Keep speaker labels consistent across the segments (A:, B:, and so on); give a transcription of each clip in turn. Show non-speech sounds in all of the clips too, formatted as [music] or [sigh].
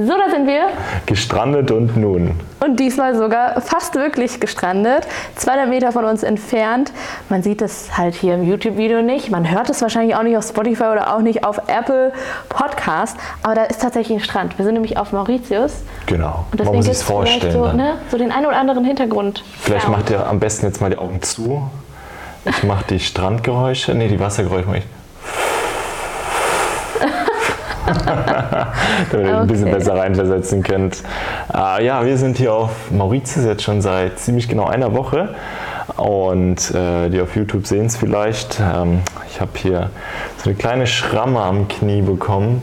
A: So, da sind wir.
B: Gestrandet und nun.
A: Und diesmal sogar fast wirklich gestrandet. 200 Meter von uns entfernt. Man sieht es halt hier im YouTube-Video nicht. Man hört es wahrscheinlich auch nicht auf Spotify oder auch nicht auf Apple Podcast. Aber da ist tatsächlich ein Strand. Wir sind nämlich auf Mauritius.
B: Genau.
A: Und
B: Man
A: deswegen
B: muss
A: gibt
B: sich
A: es
B: vorstellen.
A: so, ne, so den einen oder anderen Hintergrund.
B: Vielleicht
A: Ja.
B: macht ihr am besten jetzt mal die Augen zu. Ich mache die Strandgeräusche, nee, die Wassergeräusche mache ich. [laughs] Damit ihr euch ein bisschen
A: Okay.
B: besser reinversetzen könnt. Äh, ja, wir sind hier auf Mauritius jetzt schon seit ziemlich genau einer Woche. Und äh, die auf YouTube sehen es vielleicht. Ähm, ich habe hier so eine kleine Schramme am Knie bekommen.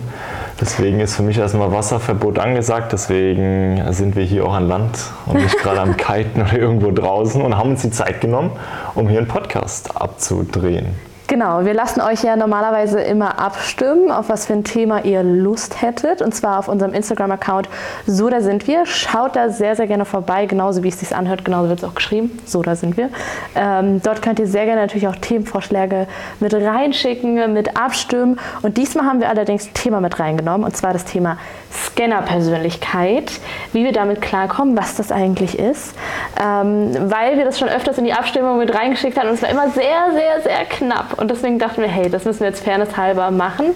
B: Deswegen ist für mich erstmal Wasserverbot angesagt. Deswegen sind wir hier auch an Land und nicht gerade am [laughs] Kiten oder irgendwo draußen und haben uns die Zeit genommen, um hier einen Podcast abzudrehen.
A: Genau, wir lassen euch ja normalerweise immer abstimmen, auf was für ein Thema ihr Lust hättet. Und zwar auf unserem Instagram-Account So da sind wir. Schaut da sehr, sehr gerne vorbei, genauso wie es sich anhört, genauso wird es auch geschrieben. So da sind wir. Ähm, dort könnt ihr sehr gerne natürlich auch Themenvorschläge mit reinschicken, mit abstimmen. Und diesmal haben wir allerdings ein Thema mit reingenommen, und zwar das Thema Scanner-Persönlichkeit, wie wir damit klarkommen, was das eigentlich ist. Ähm, weil wir das schon öfters in die Abstimmung mit reingeschickt haben und es war immer sehr, sehr, sehr knapp. Und deswegen dachten wir, hey, das müssen wir jetzt fairnesshalber machen.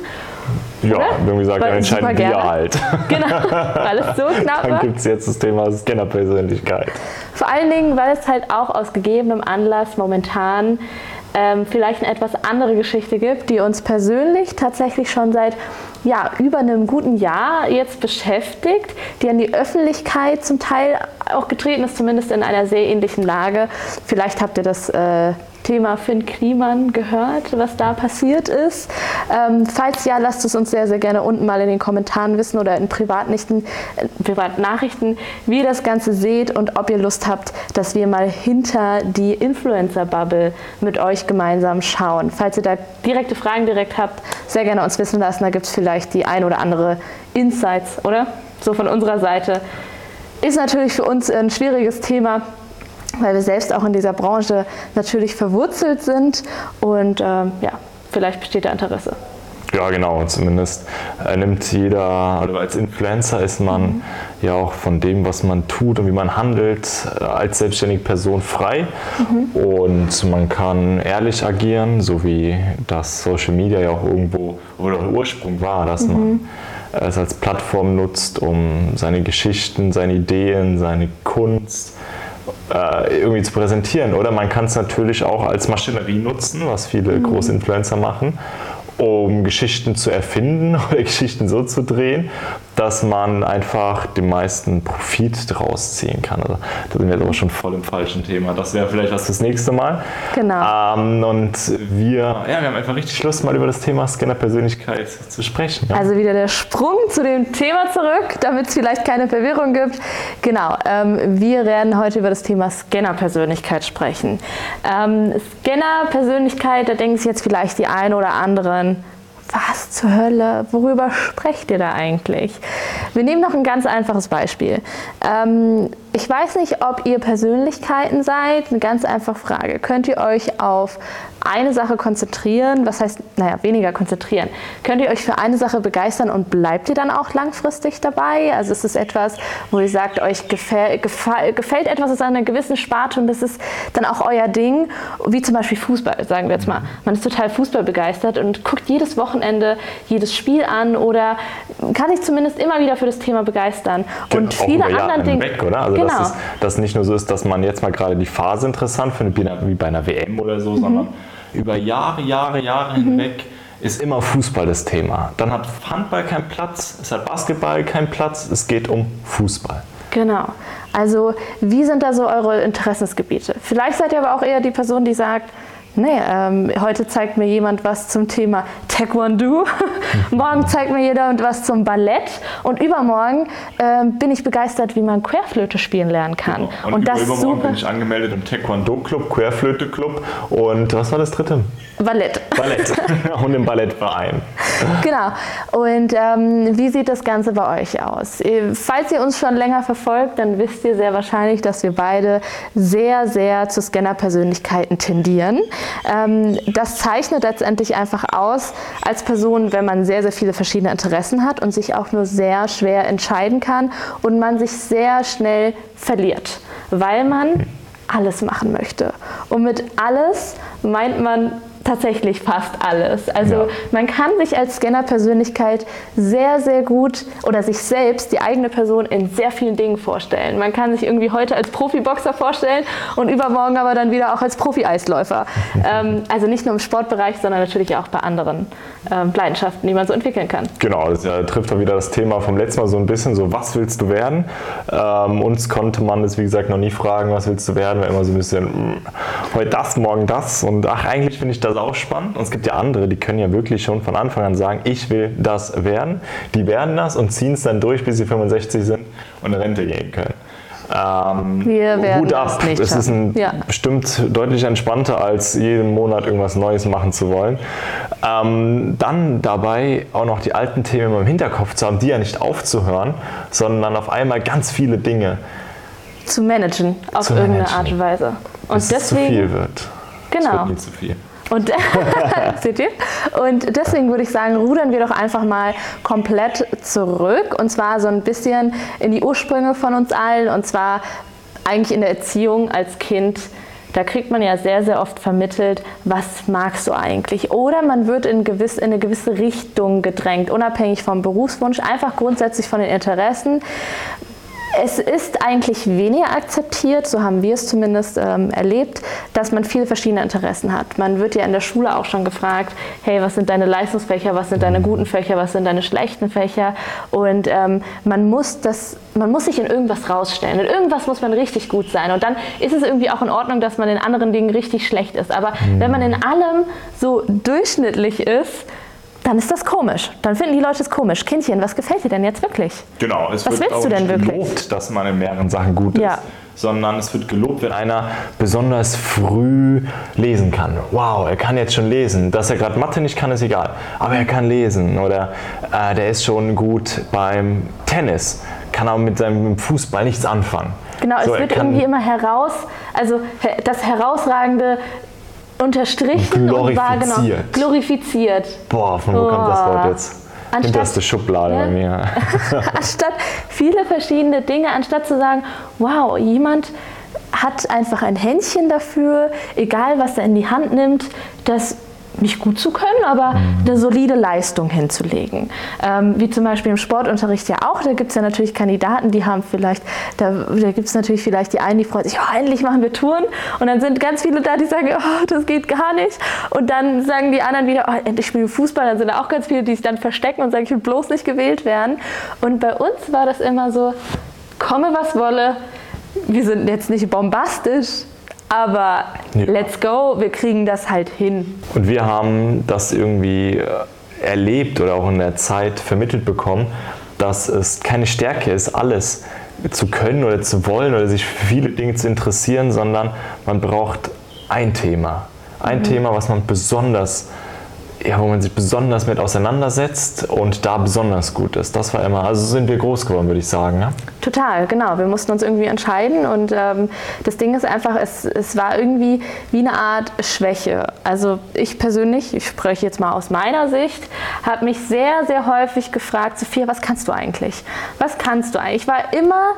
B: Ja,
A: Oder?
B: wir haben gesagt, dann entscheiden wir halt. [laughs]
A: Genau, weil es so [laughs] knapp
B: Dann
A: war.
B: gibt es jetzt das Thema Scanner-Persönlichkeit.
A: Vor allen Dingen, weil es halt auch aus gegebenem Anlass momentan ähm, vielleicht eine etwas andere Geschichte gibt, die uns persönlich tatsächlich schon seit ja, über einem guten Jahr jetzt beschäftigt, die an die Öffentlichkeit zum Teil auch getreten ist, zumindest in einer sehr ähnlichen Lage. Vielleicht habt ihr das äh, Thema Finn Kliman gehört, was da passiert ist. Ähm, falls ja, lasst es uns sehr, sehr gerne unten mal in den Kommentaren wissen oder in Privatnachrichten, äh, Privatnachrichten, wie ihr das Ganze seht und ob ihr Lust habt, dass wir mal hinter die Influencer-Bubble mit euch gemeinsam schauen. Falls ihr da direkte Fragen direkt habt, sehr gerne uns wissen lassen. Da gibt es vielleicht die ein oder andere Insights, oder? So von unserer Seite. Ist natürlich für uns ein schwieriges Thema, weil wir selbst auch in dieser Branche natürlich verwurzelt sind und ähm, ja, vielleicht besteht da Interesse.
B: Ja, genau. Zumindest äh, nimmt jeder, oder als Influencer ist man ja auch von dem, was man tut und wie man handelt, äh, als selbstständige Person frei. Und man kann ehrlich agieren, so wie das Social Media ja auch irgendwo oder der Ursprung war, dass man es als Plattform nutzt, um seine Geschichten, seine Ideen, seine Kunst äh, irgendwie zu präsentieren. Oder man kann es natürlich auch als Maschinerie nutzen, was viele große Influencer machen, um Geschichten zu erfinden [laughs] oder Geschichten so zu drehen, dass man einfach den meisten Profit draus ziehen kann. Also, da sind wir jetzt aber schon voll im falschen Thema. Das wäre vielleicht was fürs nächste Mal.
A: Genau.
B: Ähm, und wir, ja, wir haben einfach richtig Lust, mal über das Thema Scanner-Persönlichkeit zu sprechen. Ja.
A: Also wieder der Sprung zu dem Thema zurück, damit es vielleicht keine Verwirrung gibt. Genau, ähm, wir werden heute über das Thema Scanner-Persönlichkeit sprechen. Ähm, Scanner-Persönlichkeit, da denken sich jetzt vielleicht die einen oder anderen, was zur Hölle, worüber sprecht ihr da eigentlich? Wir nehmen noch ein ganz einfaches Beispiel. Ähm, ich weiß nicht, ob ihr Persönlichkeiten seid. Eine ganz einfache Frage. Könnt ihr euch auf eine Sache konzentrieren? Was heißt, naja, weniger konzentrieren? Könnt ihr euch für eine Sache begeistern und bleibt ihr dann auch langfristig dabei? Also ist es etwas, wo ihr sagt, euch gefällt, gefällt, gefällt etwas aus einer gewissen Sparte und das ist dann auch euer Ding? Wie zum Beispiel Fußball, sagen wir jetzt mal. Man ist total Fußball begeistert und guckt jedes Wochenende jedes Spiel an oder kann sich zumindest immer wieder für das Thema begeistern. Und
B: Auch
A: viele andere Dinge.
B: oder? Also
A: genau.
B: dass, es, dass nicht nur so ist, dass man jetzt mal gerade die Phase interessant findet, wie bei- einer WM oder so, sondern
A: Mhm.
B: über Jahre, Jahre, Jahre hinweg ist immer Fußball das Thema. Dann hat Handball keinen Platz, es hat Basketball keinen Platz, es geht um Fußball.
A: Genau. Also, wie sind da so eure Interessensgebiete? Vielleicht seid ihr aber auch eher die Person, die sagt, nee, ähm, heute zeigt mir jemand was zum Thema Taekwondo, [laughs] morgen zeigt mir jemand was zum Ballett und übermorgen ähm, bin ich begeistert, wie man Querflöte spielen lernen kann. Und, das
B: übermorgen
A: super.
B: bin ich angemeldet im Taekwondo-Club, Querflöte-Club und was war das dritte?
A: Ballett.
B: Ballett. [laughs] und im Ballettverein.
A: Genau. Und ähm, wie sieht das Ganze bei euch aus? Äh, Falls ihr uns schon länger verfolgt, dann wisst ihr sehr wahrscheinlich, dass wir beide sehr, sehr zu Scanner-Persönlichkeiten tendieren. Ähm, das zeichnet letztendlich einfach aus, als Person, wenn man sehr, sehr viele verschiedene Interessen hat und sich auch nur sehr schwer entscheiden kann und man sich sehr schnell verliert, weil man alles machen möchte. Und mit alles meint man tatsächlich fast alles. Also ja. man kann sich als Scanner-Persönlichkeit sehr, sehr gut oder sich selbst, die eigene Person, in sehr vielen Dingen vorstellen. Man kann sich irgendwie heute als Profiboxer vorstellen und übermorgen aber dann wieder auch als Profi-Eisläufer. [laughs] ähm, also nicht nur im Sportbereich, sondern natürlich auch bei anderen ähm, Leidenschaften, die man so entwickeln kann.
B: Genau, das ja, trifft dann wieder das Thema vom letzten Mal so ein bisschen so, was willst du werden? Ähm, uns konnte man das, wie gesagt, noch nie fragen, was willst du werden? War immer so ein bisschen, mh, hm, heute das, morgen das und ach, eigentlich finde ich das auch spannend. Und es gibt ja andere, die können ja wirklich schon von Anfang an sagen, ich will das werden. Die werden das und ziehen es dann durch, bis sie 65 sind und in Rente gehen können.
A: Ähm, Wir werden Hut ab. Nicht
B: es ist ein, ja. bestimmt deutlich entspannter, als jeden Monat irgendwas Neues machen zu wollen. Ähm, dann dabei auch noch die alten Themen im Hinterkopf zu haben, die ja nicht aufzuhören, sondern auf einmal ganz viele Dinge
A: zu managen auf zu irgendeine managen. Art und Weise.
B: Und Bis deswegen, es zu viel wird.
A: Genau. Es wird
B: nie zu viel.
A: Und, [laughs] seht ihr? Und deswegen würde ich sagen, rudern wir doch einfach mal komplett zurück und zwar so ein bisschen in die Ursprünge von uns allen und zwar eigentlich in der Erziehung als Kind. Da kriegt man ja sehr, sehr oft vermittelt, was magst du eigentlich? Oder man wird in, gewiss, in eine gewisse Richtung gedrängt, unabhängig vom Berufswunsch, einfach grundsätzlich von den Interessen. Es ist eigentlich weniger akzeptiert, so haben wir es zumindest ähm, erlebt, dass man viele verschiedene Interessen hat. Man wird ja in der Schule auch schon gefragt, hey, was sind deine Leistungsfächer, was sind deine guten Fächer, was sind deine schlechten Fächer? Und ähm, man, muss das, man muss sich in irgendwas rausstellen. In irgendwas muss man richtig gut sein. Und dann ist es irgendwie auch in Ordnung, dass man in anderen Dingen richtig schlecht ist. Aber mhm. wenn man in allem so durchschnittlich ist, dann ist das komisch. Dann finden die Leute es komisch. Kindchen, was gefällt dir denn jetzt wirklich?
B: Genau, es was wird willst du denn wirklich? gelobt, dass man in mehreren Sachen gut ist. Ja. Sondern es wird gelobt, wenn einer besonders früh lesen kann. Wow, er kann jetzt schon lesen. Dass er gerade Mathe nicht kann, ist egal. Aber er kann lesen. Oder äh, der ist schon gut beim Tennis. Kann aber mit seinem Fußball nichts anfangen.
A: Genau, so, es wird irgendwie immer heraus, also das Herausragende unterstrichen
B: glorifiziert. und war genau
A: glorifiziert.
B: Boah, von wo oh. kommt das Wort jetzt? Anstatt, Hinterste Schublade ja, bei mir. [laughs] [laughs]
A: anstatt viele verschiedene Dinge, anstatt zu sagen, wow, jemand hat einfach ein Händchen dafür, egal was er in die Hand nimmt, das nicht gut zu können, aber mhm. eine solide Leistung hinzulegen. Ähm, wie zum Beispiel im Sportunterricht ja auch, da gibt es ja natürlich Kandidaten, die haben vielleicht, da, da gibt es natürlich vielleicht die einen, die freuen sich, oh, endlich machen wir Touren und dann sind ganz viele da, die sagen, oh, das geht gar nicht und dann sagen die anderen wieder, oh, endlich spielen wir Fußball, dann sind da auch ganz viele, die sich dann verstecken und sagen, ich will bloß nicht gewählt werden und bei uns war das immer so, komme was wolle, wir sind jetzt nicht bombastisch, aber ja. let's go, wir kriegen das halt hin.
B: Und wir haben das irgendwie äh, erlebt oder auch in der Zeit vermittelt bekommen, dass es keine Stärke ist, alles zu können oder zu wollen oder sich für viele Dinge zu interessieren, sondern man braucht ein Thema. Ein mhm. Thema, was man besonders ja, wo man sich besonders mit auseinandersetzt und da besonders gut ist. Das war immer, also sind wir groß geworden, würde ich sagen. Ja?
A: Total, genau. Wir mussten uns irgendwie entscheiden und ähm, das Ding ist einfach, es, es war irgendwie wie eine Art Schwäche. Also ich persönlich, ich spreche jetzt mal aus meiner Sicht, habe mich sehr, sehr häufig gefragt, Sophia, was kannst du eigentlich? Was kannst du eigentlich? Ich war immer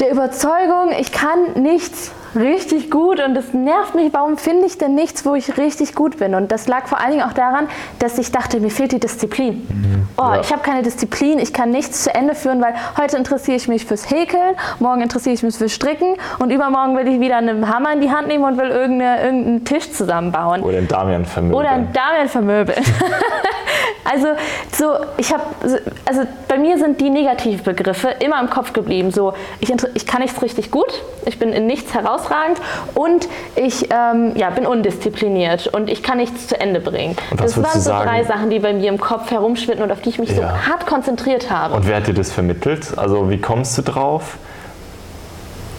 A: der Überzeugung, ich kann nichts richtig gut und es nervt mich, warum finde ich denn nichts, wo ich richtig gut bin? Und das lag vor allen Dingen auch daran, dass ich dachte, mir fehlt die Disziplin. Mhm. Oh, ja. ich habe keine Disziplin, ich kann nichts zu Ende führen, weil heute interessiere ich mich fürs Häkeln, morgen interessiere ich mich fürs Stricken und übermorgen will ich wieder einen Hammer in die Hand nehmen und will irgendeinen Tisch zusammenbauen.
B: Oder einen Damian vermöbeln.
A: Oder einen Damian vermöbeln. [laughs] also so, ich habe, also bei mir sind die Negativbegriffe immer im Kopf geblieben. So, ich, ich kann nichts richtig gut, ich bin in nichts herausragend und ich ähm, ja, bin undiszipliniert und ich kann nichts zu Ende bringen. Das waren so sagen? drei Sachen, die bei mir im Kopf herumschwitten und auf die ich mich ja. so hart konzentriert habe.
B: Und wer hat dir das vermittelt? Also wie kommst du drauf?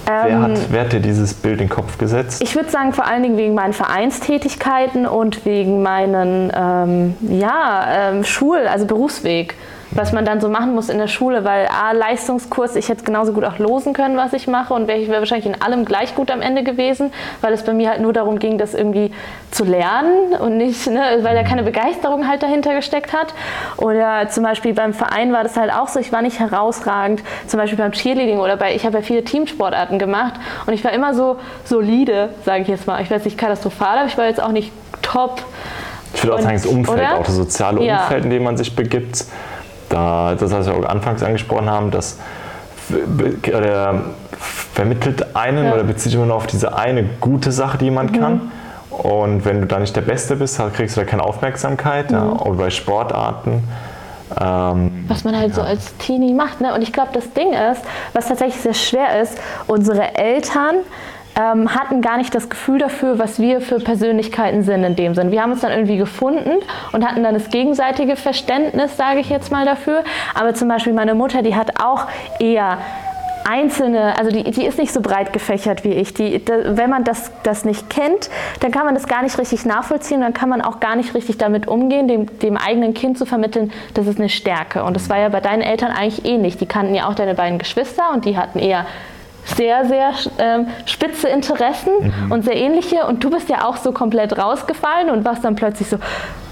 B: Wer hat, ähm, wer hat dir dieses Bild in den Kopf gesetzt?
A: Ich würde sagen, vor allen Dingen wegen meinen Vereinstätigkeiten und wegen meinen ähm, ja, ähm, Schul-, also Berufsweg. Was man dann so machen muss in der Schule, weil A, Leistungskurs, ich hätte genauso gut auch losen können, was ich mache und wäre ich wäre wahrscheinlich in allem gleich gut am Ende gewesen, weil es bei mir halt nur darum ging, das irgendwie zu lernen und nicht, ne, weil da keine Begeisterung halt dahinter gesteckt hat. Oder zum Beispiel beim Verein war das halt auch so, ich war nicht herausragend, zum Beispiel beim Cheerleading oder bei, ich habe ja viele Teamsportarten gemacht und ich war immer so solide, sage ich jetzt mal. Ich weiß nicht katastrophal, aber ich war jetzt auch nicht top.
B: Ich würde auch sagen, das Umfeld,
A: oder?
B: auch das soziale
A: Ja.
B: Umfeld, in dem man sich begibt, da, das, was wir auch anfangs angesprochen haben, das oder vermittelt einen
A: Ja.
B: oder bezieht immer nur auf diese eine gute Sache, die jemand
A: Mhm.
B: kann. Und wenn du da nicht der Beste bist, kriegst du da keine Aufmerksamkeit. Ja,
A: Mhm.
B: oder bei Sportarten. Ähm,
A: was man halt so als Teenie macht. Ne? Und ich glaube, das Ding ist, was tatsächlich sehr schwer ist, unsere Eltern ähm, hatten gar nicht das Gefühl dafür, was wir für Persönlichkeiten sind in dem Sinn. Wir haben uns dann irgendwie gefunden und hatten dann das gegenseitige Verständnis, sage ich jetzt mal dafür. Aber zum Beispiel meine Mutter, die hat auch eher einzelne, also die, die ist nicht so breit gefächert wie ich. Die, da, wenn man das, das nicht kennt, dann kann man das gar nicht richtig nachvollziehen, dann kann man auch gar nicht richtig damit umgehen, dem, dem eigenen Kind zu vermitteln, das ist eine Stärke. Und das war ja bei deinen Eltern eigentlich ähnlich. Die kannten ja auch deine beiden Geschwister und die hatten eher sehr, sehr ähm, spitze Interessen und sehr ähnliche. Und du bist ja auch so komplett rausgefallen und warst dann plötzlich so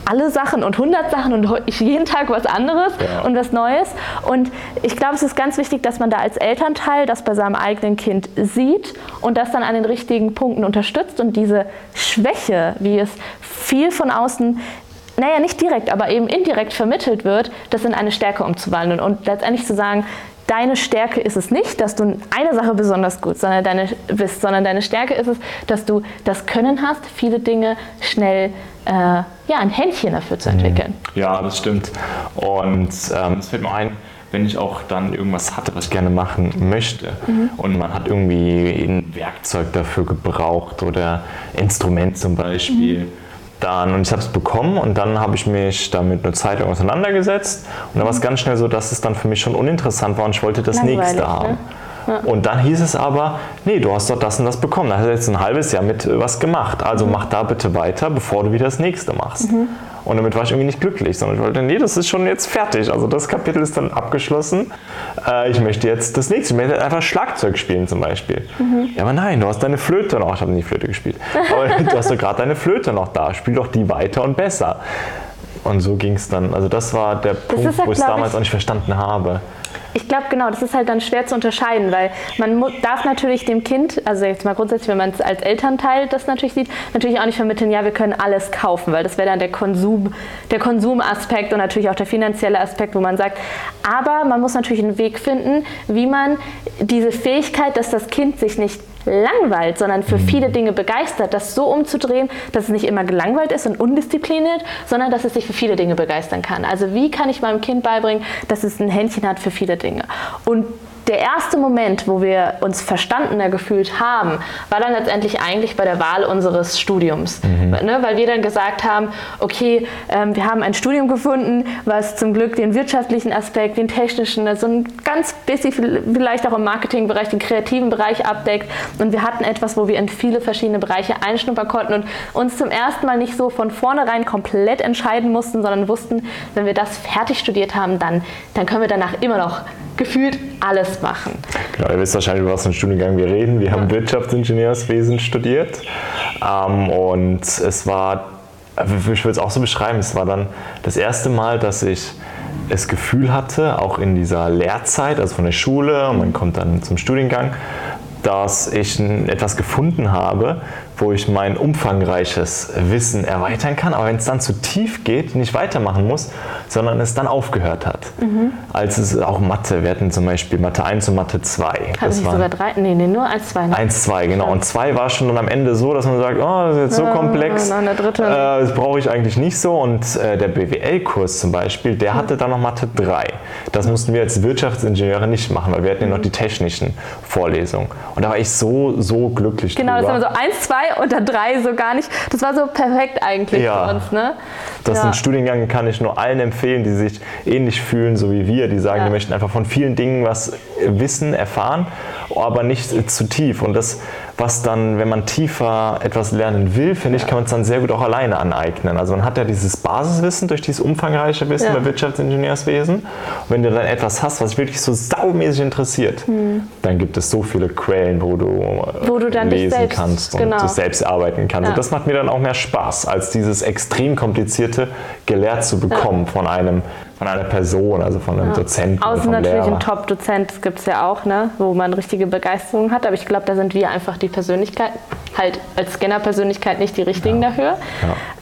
A: alle Sachen und 100 Sachen und jeden Tag was anderes
B: Ja.
A: und was Neues. Und ich glaube, es ist ganz wichtig, dass man da als Elternteil das bei seinem eigenen Kind sieht und das dann an den richtigen Punkten unterstützt und diese Schwäche, wie es viel von außen naja, nicht direkt, aber eben indirekt vermittelt wird, das in eine Stärke umzuwandeln und letztendlich zu sagen, deine Stärke ist es nicht, dass du eine Sache besonders gut sondern deine, bist, sondern deine Stärke ist es, dass du das Können hast, viele Dinge schnell, äh, ja, ein Händchen dafür zu entwickeln.
B: Ja, das stimmt. Und ähm, es fällt mir ein, wenn ich auch dann irgendwas hatte, was ich gerne machen möchte und man hat irgendwie ein Werkzeug dafür gebraucht oder Instrument zum Beispiel. Dann, und ich habe es bekommen und dann habe ich mich damit eine Zeit lang auseinandergesetzt und dann war es ganz schnell so, dass es dann für mich schon uninteressant war und ich wollte das
A: Langweilig,
B: nächste haben.
A: ne?
B: Und dann hieß es aber, nee, du hast doch das und das bekommen. Da hast du jetzt ein halbes Jahr mit äh, was gemacht. Also mach da bitte weiter, bevor du wieder das nächste machst. Und damit war ich irgendwie nicht glücklich, sondern ich wollte, nee, das ist schon jetzt fertig. Also das Kapitel ist dann abgeschlossen. Äh, ich möchte jetzt das nächste. Ich möchte einfach Schlagzeug spielen zum Beispiel. Ja, aber nein, du hast deine Flöte noch. Ich habe nie Flöte gespielt. Aber [laughs] du hast doch gerade deine Flöte noch da. Spiel doch die weiter und besser. Und so ging es dann. Also das war der Punkt,
A: ist ja,
B: wo ich es damals
A: ich-
B: auch nicht verstanden habe.
A: Ich glaube, genau, das ist halt dann schwer zu unterscheiden, weil man darf natürlich dem Kind, also jetzt mal grundsätzlich, wenn man es als Elternteil das natürlich sieht, natürlich auch nicht vermitteln, ja, wir können alles kaufen, weil das wäre dann der Konsum, der Konsumaspekt und natürlich auch der finanzielle Aspekt, wo man sagt, aber man muss natürlich einen Weg finden, wie man diese Fähigkeit, dass das Kind sich nicht langweilt, sondern für viele Dinge begeistert, das so umzudrehen, dass es nicht immer gelangweilt ist und undiszipliniert, sondern dass es sich für viele Dinge begeistern kann. Also wie kann ich meinem Kind beibringen, dass es ein Händchen hat für viele Dinge? Und der erste Moment, wo wir uns verstandener gefühlt haben, war dann letztendlich eigentlich bei der Wahl unseres Studiums. Ne, weil wir dann gesagt haben, okay, ähm, wir haben ein Studium gefunden, was zum Glück den wirtschaftlichen Aspekt, den technischen, also ein ganz bisschen vielleicht auch im Marketingbereich, den kreativen Bereich abdeckt. Und wir hatten etwas, wo wir in viele verschiedene Bereiche einschnuppern konnten und uns zum ersten Mal nicht so von vornherein komplett entscheiden mussten, sondern wussten, wenn wir das fertig studiert haben, dann, dann können wir danach immer noch gefühlt alles machen.
B: Genau, ihr wisst wahrscheinlich, über was für einen Studiengang wir reden. Wir haben Wirtschaftsingenieurswesen studiert ähm, und es war, ich würde es auch so beschreiben, es war dann das erste Mal, dass ich das Gefühl hatte, auch in dieser Lehrzeit, also von der Schule, und man kommt dann zum Studiengang, dass ich etwas gefunden habe, wo ich mein umfangreiches Wissen erweitern kann, aber wenn es dann zu tief geht, nicht weitermachen muss, sondern es dann aufgehört hat. Als es auch Mathe, wir hatten zum Beispiel Mathe 1 und Mathe 2.
A: Hatten
B: Das
A: Sie
B: waren
A: sogar drei? Nee, nee, nur als zwei. Ne?
B: 1, 2, genau. Und 2 war schon dann am Ende so, dass man sagt, oh, das ist jetzt so
A: Ja,
B: komplex,
A: nein, der dritte
B: äh, das brauche ich eigentlich nicht so. Und äh, der BWL-Kurs zum Beispiel, der hatte dann noch Mathe 3. Das mussten wir als Wirtschaftsingenieure nicht machen, weil wir hatten ja noch die technischen Vorlesungen. Und da war ich so, so glücklich
A: Genau, das
B: drüber.
A: haben wir so eins, zwei dann drei so gar nicht. Das war so perfekt eigentlich
B: Ja.
A: für uns, ne?
B: Das ist
A: Ja.
B: ein Studiengang, kann ich nur allen empfehlen, die sich ähnlich fühlen, so wie wir, die sagen,
A: Ja.
B: die möchten einfach von vielen Dingen was wissen, erfahren, aber nicht zu tief. Und das was dann, wenn man tiefer etwas lernen will, finde ich, kann man es dann sehr gut auch alleine aneignen. Also man hat ja dieses Basiswissen durch dieses umfangreiche Wissen ja. bei Wirtschaftsingenieurswesen. Und wenn du dann etwas hast, was wirklich so saumäßig interessiert, hm. dann gibt es so viele Quellen, wo du,
A: wo du dann
B: lesen
A: selbst,
B: kannst und genau. selbst arbeiten kannst. Ja. Und das macht mir dann auch mehr Spaß, als dieses extrem komplizierte gelehrt zu bekommen ja. von einem von einer Person, also von einem ja. Dozenten.
A: Außer natürlich Lehrer. ein Top-Dozent, das gibt es ja auch, ne, wo man richtige Begeisterung hat. Aber ich glaube, da sind wir einfach die Persönlichkeiten, halt als Scanner-Persönlichkeit nicht die richtigen ja. dafür.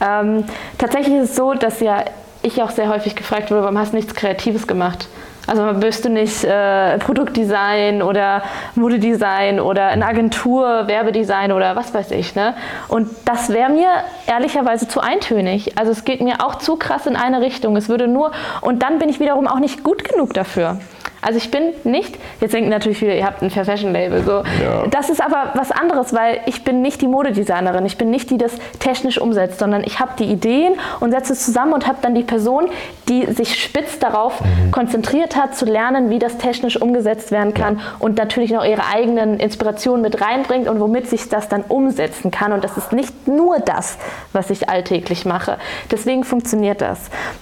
A: Ja. Ähm, tatsächlich ist es so, dass ja ich auch sehr häufig gefragt wurde, warum hast du nichts Kreatives gemacht? Also wirst du nicht äh, Produktdesign oder Modedesign oder in Agentur Werbedesign oder was weiß ich. Ne? Und das wäre mir ehrlicherweise zu eintönig. Also es geht mir auch zu krass in eine Richtung. Es würde nur und dann bin ich wiederum auch nicht gut genug dafür. Also ich bin nicht, jetzt denken natürlich viele, ihr habt ein Fair Fashion Label. So. Ja. Das ist aber was anderes, weil ich bin nicht die Modedesignerin, ich bin nicht die, die das technisch umsetzt, sondern ich habe die Ideen und setze es zusammen und habe dann die Person, die sich spitz darauf mhm. konzentriert hat, zu lernen, wie das technisch umgesetzt werden kann ja. und natürlich noch ihre eigenen Inspirationen mit reinbringt und womit sich das dann umsetzen kann. Und das ist nicht nur das, was ich alltäglich mache. Deswegen funktioniert das.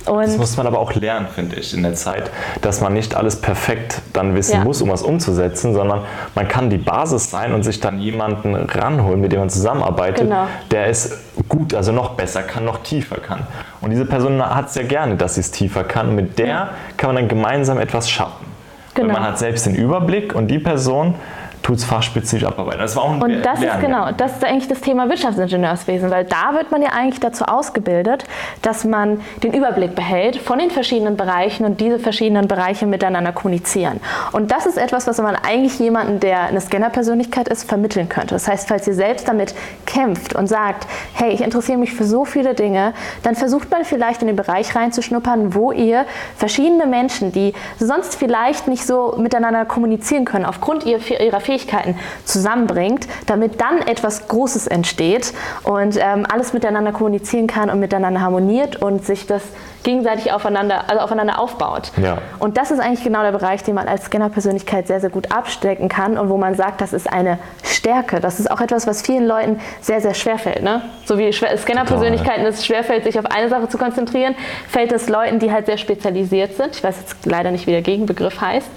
B: Und das muss man aber auch lernen, finde ich, in der Zeit, dass man nicht alles perfekt perfekt dann wissen ja. muss, um was umzusetzen, sondern man kann die Basis sein und sich dann jemanden ranholen, mit dem man zusammenarbeitet, genau. der es gut, also noch besser kann, noch tiefer kann. Und diese Person hat es ja gerne, dass sie es tiefer kann. Und mit der ja. kann man dann gemeinsam etwas schaffen. Genau. Man hat selbst den Überblick und die Person tut es fachspezifisch abarbeiten.
A: Das war auch ein Und das Lernen. ist genau, das ist eigentlich das Thema Wirtschaftsingenieurswesen, weil da wird man ja eigentlich dazu ausgebildet, dass man den Überblick behält von den verschiedenen Bereichen und diese verschiedenen Bereiche miteinander kommunizieren. Und das ist etwas, was man eigentlich jemanden, der eine Scanner-Persönlichkeit ist, vermitteln könnte. Das heißt, falls ihr selbst damit kämpft und sagt, hey, ich interessiere mich für so viele Dinge, dann versucht man vielleicht in den Bereich reinzuschnuppern, wo ihr verschiedene Menschen, die sonst vielleicht nicht so miteinander kommunizieren können, aufgrund ihrer Fähigkeiten, Fähigkeiten zusammenbringt, damit dann etwas Großes entsteht und ähm, alles miteinander kommunizieren kann und miteinander harmoniert und sich das gegenseitig aufeinander, also aufeinander aufbaut. Ja. Und das ist eigentlich genau der Bereich, den man als Scanner-Persönlichkeit sehr, sehr gut abstecken kann und wo man sagt, das ist eine Stärke. Das ist auch etwas, was vielen Leuten sehr, sehr schwer fällt. Ne? So wie Scanner-Persönlichkeiten es schwerfällt, sich auf eine Sache zu konzentrieren, fällt es Leuten, die halt sehr spezialisiert sind, ich weiß jetzt leider nicht, wie der Gegenbegriff heißt,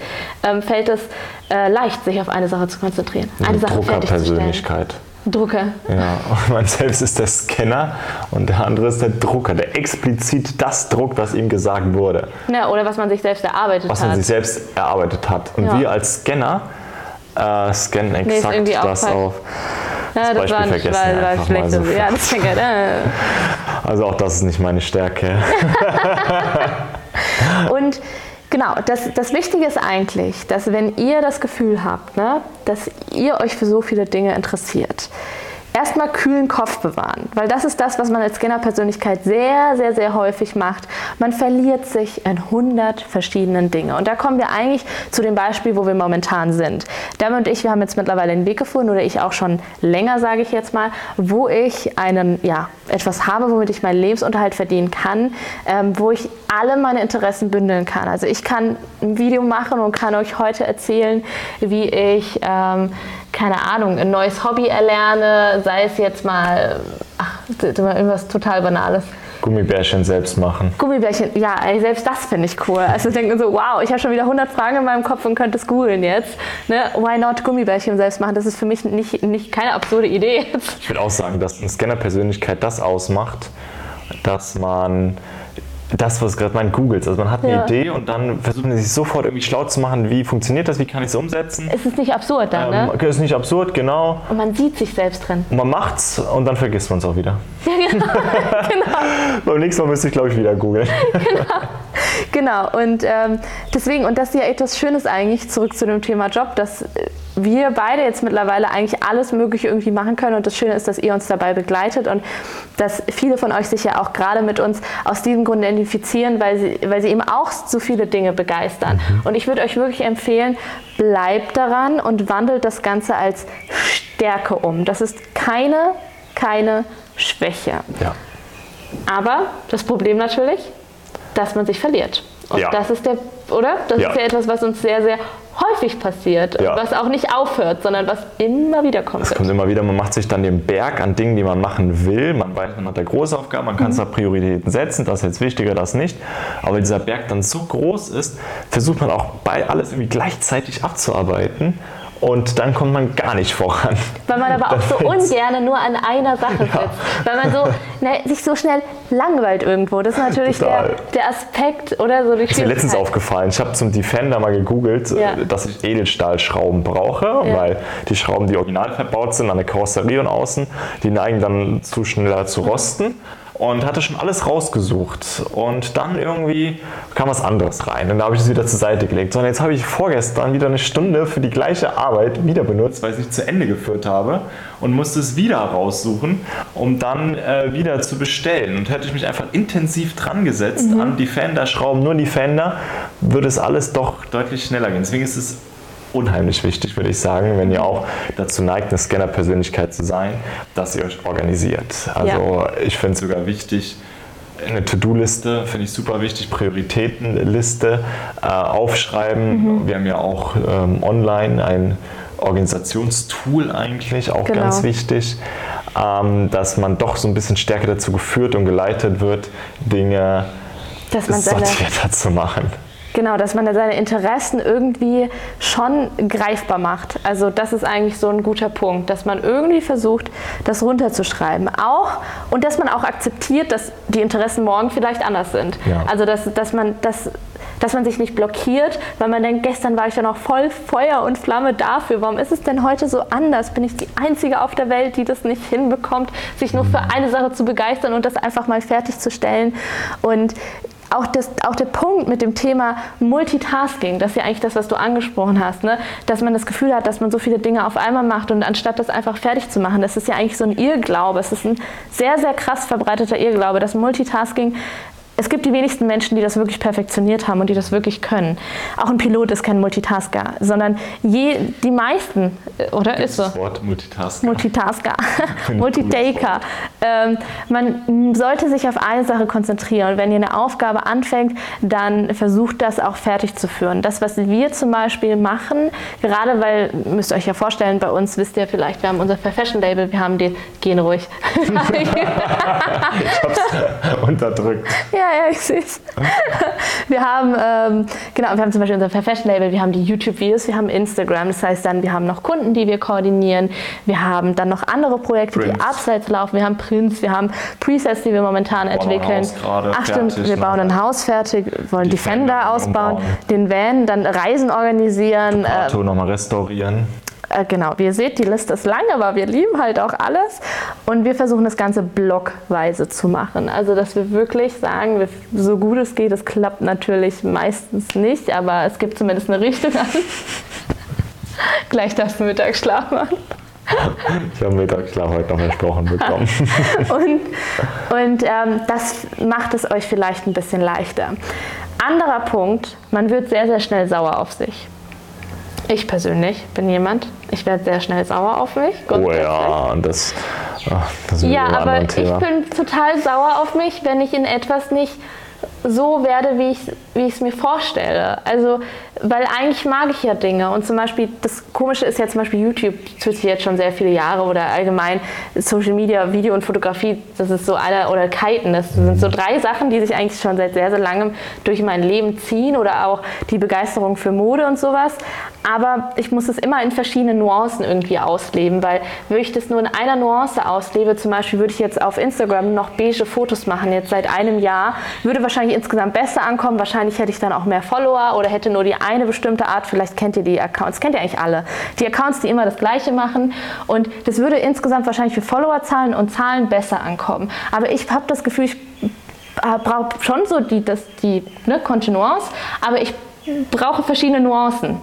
A: ähm, fällt es äh, leicht, sich auf eine Sache zu konzentrieren. Eine
B: Sache Druckerpersönlichkeit.
A: Drucker.
B: Ja, und [laughs] man selbst ist der Scanner und der andere ist der Drucker, der explizit das druckt, was ihm gesagt wurde.
A: Ja, oder was man sich selbst erarbeitet
B: was
A: hat.
B: Was man sich selbst erarbeitet hat. Und ja. wir als Scanner äh, scannen exakt nee, das auf.
A: Ja, das, das war nicht, weil, weil schlecht. So ja, das [laughs]
B: also auch das ist nicht meine Stärke. [laughs]
A: und Genau, das, das Wichtige ist eigentlich, dass wenn ihr das Gefühl habt, ne, dass ihr euch für so viele Dinge interessiert, erstmal kühlen Kopf bewahren, weil das ist das, was man als Scanner-Persönlichkeit sehr, sehr, sehr häufig macht. Man verliert sich in 100 verschiedenen Dingen. Und da kommen wir eigentlich zu dem Beispiel, wo wir momentan sind. Dame und ich, wir haben jetzt mittlerweile einen Weg gefunden, oder ich auch schon länger, sage ich jetzt mal, wo ich einen, ja, etwas habe, womit ich meinen Lebensunterhalt verdienen kann, ähm, wo ich alle meine Interessen bündeln kann. Also ich kann ein Video machen und kann euch heute erzählen, wie ich ähm, keine Ahnung, ein neues Hobby erlerne, sei es jetzt mal, ach, irgendwas total Banales.
B: Gummibärchen selbst machen.
A: Gummibärchen, ja, ey, selbst das finde ich cool. Also ich denke so, wow, ich habe schon wieder 100 Fragen in meinem Kopf und könnte es googeln jetzt. Ne? Why not Gummibärchen selbst machen? Das ist für mich nicht, nicht keine absurde Idee.
B: Ich würde auch sagen, dass eine Scanner-Persönlichkeit das ausmacht, dass man das, was gerade man googelt. Also man hat eine ja. Idee und dann versucht man sich sofort irgendwie schlau zu machen, wie funktioniert das, wie kann ich es umsetzen.
A: Es ist nicht absurd dann, ähm,
B: ne? Es ist nicht absurd, genau.
A: Und man sieht sich selbst drin.
B: Und man macht's und dann vergisst man es auch wieder. [laughs]
A: Ja, genau. genau.
B: Beim nächsten Mal müsste ich, glaube ich, wieder googeln. [laughs]
A: genau. Genau, und ähm, deswegen, und das ist ja etwas Schönes eigentlich, zurück zu dem Thema Job, dass wir beide jetzt mittlerweile eigentlich alles Mögliche irgendwie machen können. Und das Schöne ist, dass ihr uns dabei begleitet und dass viele von euch sich ja auch gerade mit uns aus diesem Grund identifizieren, weil sie, weil sie eben auch so viele Dinge begeistern. Mhm. Und ich würde euch wirklich empfehlen, bleibt daran und wandelt das Ganze als Stärke um. Das ist keine, keine Schwäche. Ja. Aber das Problem natürlich, dass man sich verliert. Und ja. das ist der, oder? Das ja. ist ja etwas, was uns sehr, sehr häufig passiert,
B: Ja.
A: was auch nicht aufhört, sondern was immer wieder kommt.
B: Es kommt immer wieder, man macht sich dann den Berg an Dingen, die man machen will. Man weiß, man hat da große Aufgaben, man kann da Prioritäten setzen, das ist jetzt wichtiger, das nicht. Aber wenn dieser Berg dann so groß ist, versucht man auch bei alles irgendwie gleichzeitig abzuarbeiten. Und dann kommt man gar nicht voran.
A: Weil man aber auch so [laughs] ungern nur an einer Sache sitzt. Weil man so ne, sich so schnell langweilt irgendwo. Das ist natürlich der, der Aspekt oder so die
B: ist mir letztens aufgefallen. Ich habe zum Defender mal gegoogelt,
A: Ja.
B: äh, dass ich Edelstahlschrauben brauche,
A: Ja.
B: weil die Schrauben, die original verbaut sind an der Karosserie und außen, die neigen dann zu schneller zu rosten. Und hatte schon alles rausgesucht. Und dann irgendwie kam was anderes rein. Und da habe ich es wieder zur Seite gelegt. So, und jetzt habe ich vorgestern wieder eine Stunde für die gleiche Arbeit wieder benutzt, weil ich es nicht zu Ende geführt habe. Und musste es wieder raussuchen, um dann äh, wieder zu bestellen. Und hätte ich mich einfach intensiv dran gesetzt an Defender-Schrauben, nur Defender, würde es alles doch deutlich schneller gehen. Deswegen ist es unheimlich wichtig, würde ich sagen, wenn ihr auch dazu neigt, eine Scanner-Persönlichkeit zu sein, dass ihr euch organisiert. Also ich finde es sogar wichtig, eine To-Do-Liste finde ich super wichtig, Prioritätenliste äh, aufschreiben. Wir haben ja auch ähm, online ein Organisationstool eigentlich, auch
A: Genau.
B: ganz wichtig, ähm, dass man doch so ein bisschen stärker dazu geführt und geleitet wird, Dinge
A: Dass man seine,
B: sortierter zu machen.
A: Genau, dass man da seine Interessen irgendwie schon greifbar macht. Also das ist eigentlich so ein guter Punkt, dass man irgendwie versucht, das runterzuschreiben. Auch und dass man auch akzeptiert, dass die Interessen morgen vielleicht anders sind.
B: Ja.
A: Also dass, dass man das dass man sich nicht blockiert, weil man denkt, gestern war ich ja noch voll Feuer und Flamme dafür. Warum ist es denn heute so anders? Bin ich die Einzige auf der Welt, die das nicht hinbekommt, sich nur für eine Sache zu begeistern und das einfach mal fertigzustellen? Und auch, das, auch der Punkt mit dem Thema Multitasking, das ist ja eigentlich das, was du angesprochen hast, ne? dass man das Gefühl hat, dass man so viele Dinge auf einmal macht und anstatt das einfach fertig zu machen, das ist ja eigentlich so ein Irrglaube. Es ist ein sehr, sehr krass verbreiteter Irrglaube, dass Multitasking es gibt die wenigsten Menschen, die das wirklich perfektioniert haben und die das wirklich können. Auch ein Pilot ist kein Multitasker, sondern je, die meisten, äh, oder ist so?
B: Das Wort.
A: Multitasker, [laughs]
B: ein
A: Multitaker. Ähm, man sollte sich auf eine Sache konzentrieren. Und wenn ihr eine Aufgabe anfängt, dann versucht das auch fertig zu führen. Das, was wir zum Beispiel machen, gerade weil, müsst ihr euch ja vorstellen, bei uns wisst ihr vielleicht, wir haben unser Fair Fashion Label, wir haben den, gehen ruhig. [laughs]
B: Ich hab's [laughs] unterdrückt.
A: Ja, ja, ich sehe es. Wir haben, ähm, genau, wir haben zum Beispiel unser Fair Fashion Label, wir haben die YouTube-Videos, wir haben Instagram, das heißt dann, wir haben noch Kunden, die wir koordinieren, wir haben dann noch andere Projekte, die
B: Prints.
A: abseits laufen, wir haben Prints, wir haben Presets, die wir momentan entwickeln. Ach stimmt,
B: fertig,
A: wir
B: ne?
A: bauen ein Haus fertig, wollen
B: Defender
A: Defender ausbauen,
B: umbauen.
A: den Van, dann Reisen organisieren, äh,
B: Auto nochmal restaurieren.
A: Äh, genau, wie ihr seht, die Liste ist lang, aber wir lieben halt auch alles. Und wir versuchen das Ganze blockweise zu machen. Also, dass wir wirklich sagen, wir, so gut es geht, es klappt natürlich meistens nicht, aber es gibt zumindest eine Richtung an. [laughs] Gleich darfst du Mittagsschlaf machen.
B: Ich habe Mittagsschlaf heute noch versprochen bekommen. [laughs]
A: Und, und ähm, das macht es euch vielleicht ein bisschen leichter. Anderer Punkt, man wird sehr, sehr schnell sauer auf sich. Ich persönlich bin jemand, ich werde sehr schnell sauer auf mich.
B: oh ja, und das, ach, das ist
A: Ja, aber ich bin total sauer auf mich, wenn ich in etwas nicht so werde, wie ich wie es mir vorstelle. Also, weil eigentlich mag ich ja Dinge. Und zum Beispiel, das Komische ist ja zum Beispiel YouTube, tut jetzt schon sehr viele Jahre oder allgemein Social Media, Video und Fotografie, das ist so einer, oder Kiten, das sind so drei Sachen, die sich eigentlich schon seit sehr, sehr langem durch mein Leben ziehen oder auch die Begeisterung für Mode und sowas. Aber ich muss es immer in verschiedenen Nuancen irgendwie ausleben, weil würde ich das nur in einer Nuance auslebe, zum Beispiel würde ich jetzt auf Instagram noch beige Fotos machen, jetzt seit einem Jahr, würde wahrscheinlich insgesamt besser ankommen, wahrscheinlich hätte ich dann auch mehr Follower oder hätte nur die eine bestimmte Art, vielleicht kennt ihr die Accounts, kennt ihr eigentlich alle, die Accounts, die immer das Gleiche machen. Und das würde insgesamt wahrscheinlich für Followerzahlen und Zahlen besser ankommen. Aber ich habe das Gefühl, ich brauche schon so die, das, die ne, Kontinuance, aber ich brauche verschiedene Nuancen.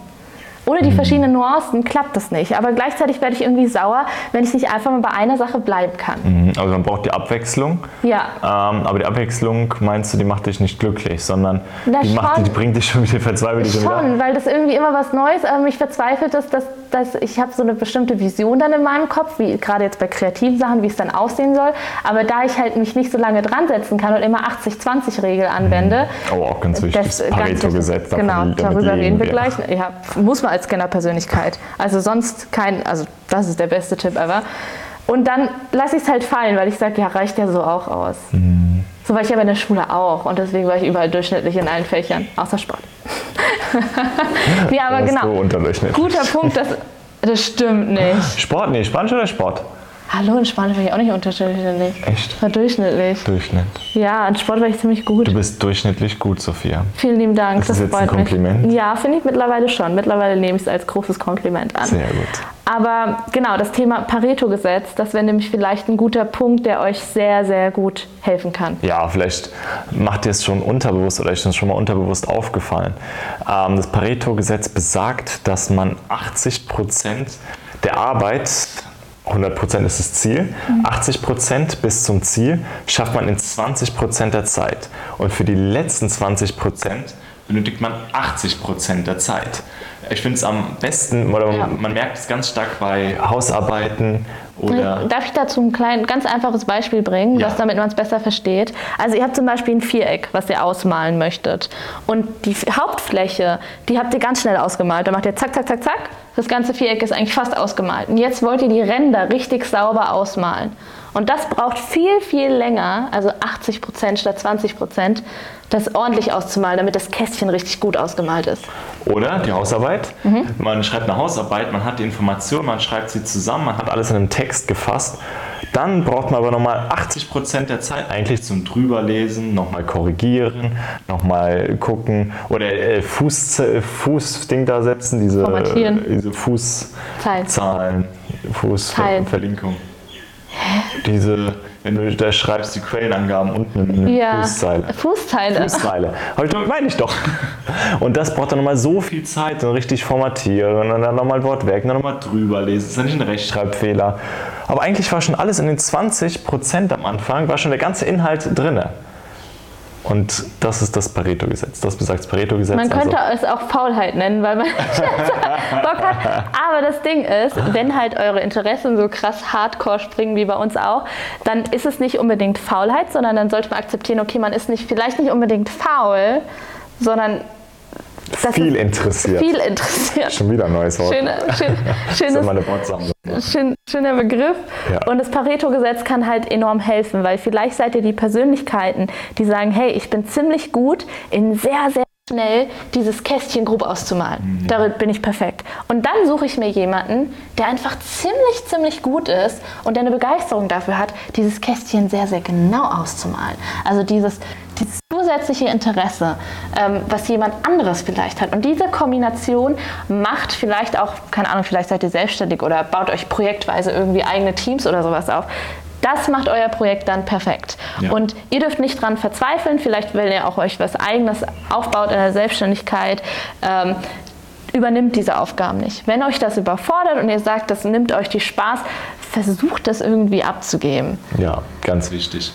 A: Ohne die verschiedenen Nuancen klappt das nicht. Aber gleichzeitig werde ich irgendwie sauer, wenn ich nicht einfach mal bei einer Sache bleiben kann.
B: Mhm, Also man braucht die Abwechslung.
A: Ja.
B: Ähm, aber die Abwechslung, meinst du, die macht dich nicht glücklich, sondern
A: Na
B: die, macht,
A: schon.
B: die bringt dich schon wieder verzweifelt schon wieder.
A: Schon, weil das irgendwie immer was Neues, aber mich verzweifelt ist, dass dass ich habe so eine bestimmte Vision dann in meinem Kopf, wie gerade jetzt bei kreativen Sachen, wie es dann aussehen soll. Aber da ich halt mich nicht so lange dran setzen kann und immer 80-20-Regel anwende.
B: Oh, auch ganz wichtig. Das Pareto-Gesetz.
A: Genau, darüber reden wir gleich. Ja, muss man als Scanner-Persönlichkeit. Also sonst kein, also das ist der beste Tipp ever. Und dann lasse ich es halt fallen, weil ich sage, ja, reicht ja so auch aus. Mhm. So war ich aber in der Schule auch und deswegen war ich überall durchschnittlich in allen Fächern, außer Sport. Ja, aber genau. So Guter Punkt, das, das stimmt nicht.
B: Sport, nee, Spanisch oder Sport?
A: Hallo, in Spanisch war ich auch nicht unterschiedlich.
B: Echt?
A: War durchschnittlich.
B: Durchschnitt.
A: Ja, in Sport war ich ziemlich gut.
B: Du bist durchschnittlich gut, Sophia.
A: Vielen lieben Dank.
B: Das, das ist jetzt ein Kompliment.
A: Mich. Ja, finde ich mittlerweile schon. Mittlerweile nehme ich es als großes Kompliment an.
B: Sehr gut.
A: Aber genau, das Thema Pareto-Gesetz, das wäre nämlich vielleicht ein guter Punkt, der euch sehr, sehr gut helfen kann.
B: Ja, vielleicht macht ihr es schon unterbewusst oder ist es schon mal unterbewusst aufgefallen. Ähm, das Pareto-Gesetz besagt, dass man 80 Prozent der Arbeit 100% ist das Ziel. 80% bis zum Ziel schafft man in 20% der Zeit. Und für die letzten 20% benötigt man 80% der Zeit. Ich finde es am besten, oder ja. man merkt es ganz stark bei Hausarbeiten oder.
A: Darf ich dazu ein klein, ganz einfaches Beispiel bringen, ja. was damit man es besser versteht? Also ihr habt zum Beispiel ein Viereck, was ihr ausmalen möchtet. Und die Hauptfläche, die habt ihr ganz schnell ausgemalt. Da macht ihr zack, zack, zack, zack. Das ganze Viereck ist eigentlich fast ausgemalt. Und jetzt wollt ihr die Ränder richtig sauber ausmalen. Und das braucht viel, viel länger, also 80 Prozent statt 20 Prozent, das ordentlich auszumalen, damit das Kästchen richtig gut ausgemalt ist.
B: Oder die Hausarbeit. Mhm. Man schreibt eine Hausarbeit, man hat die Information, man schreibt sie zusammen, man hat alles in einem Text gefasst. Dann braucht man aber nochmal 80 Prozent der Zeit eigentlich zum drüberlesen, nochmal korrigieren, nochmal gucken oder äh, Fuß, Fußding da setzen, diese, diese Fußzahlen, Fußverlinkung. Diese wenn du da schreibst, die Quellenangaben unten in der ja, Fußzeile.
A: Fußzeile.
B: Fußzeile. meine ich doch. Und das braucht dann nochmal so viel Zeit, dann richtig formatieren und dann nochmal Wort weg, dann nochmal drüber lesen. Das ist ja nicht ein Rechtschreibfehler. Aber eigentlich war schon alles in den 20% am Anfang, war schon der ganze Inhalt drin. Und das ist das Pareto-Gesetz. Das besagt das Pareto-Gesetz.
A: Man könnte also. es auch Faulheit nennen, weil man [laughs] Bock hat. Aber das Ding ist, wenn halt eure Interessen so krass hardcore springen wie bei uns auch, dann ist es nicht unbedingt Faulheit, sondern dann sollte man akzeptieren, okay, man ist nicht, vielleicht nicht unbedingt faul, sondern
B: viel interessiert.
A: Viel interessiert.
B: Schon wieder ein neues Wort.
A: Schöne, schön, [laughs] schönes, schön, schöner Begriff. Ja. Und das Pareto-Gesetz kann halt enorm helfen, weil vielleicht seid ihr die Persönlichkeiten, die sagen, hey, ich bin ziemlich gut in sehr, sehr schnell dieses Kästchen grob auszumalen. Mhm. Darin bin ich perfekt. Und dann suche ich mir jemanden, der einfach ziemlich, ziemlich gut ist und der eine Begeisterung dafür hat, dieses Kästchen sehr, sehr genau auszumalen. Also dieses zusätzliche Interesse, ähm, was jemand anderes vielleicht hat. Und diese Kombination macht vielleicht auch, keine Ahnung, vielleicht seid ihr selbstständig oder baut euch projektweise irgendwie eigene Teams oder sowas auf. Das macht euer Projekt dann perfekt. Ja. Und ihr dürft nicht dran verzweifeln, vielleicht wenn ihr auch euch was Eigenes aufbaut in der Selbstständigkeit. Ähm, übernimmt diese Aufgaben nicht. Wenn euch das überfordert und ihr sagt, das nimmt euch die Spaß, versucht das irgendwie abzugeben.
B: Ja, ganz wichtig.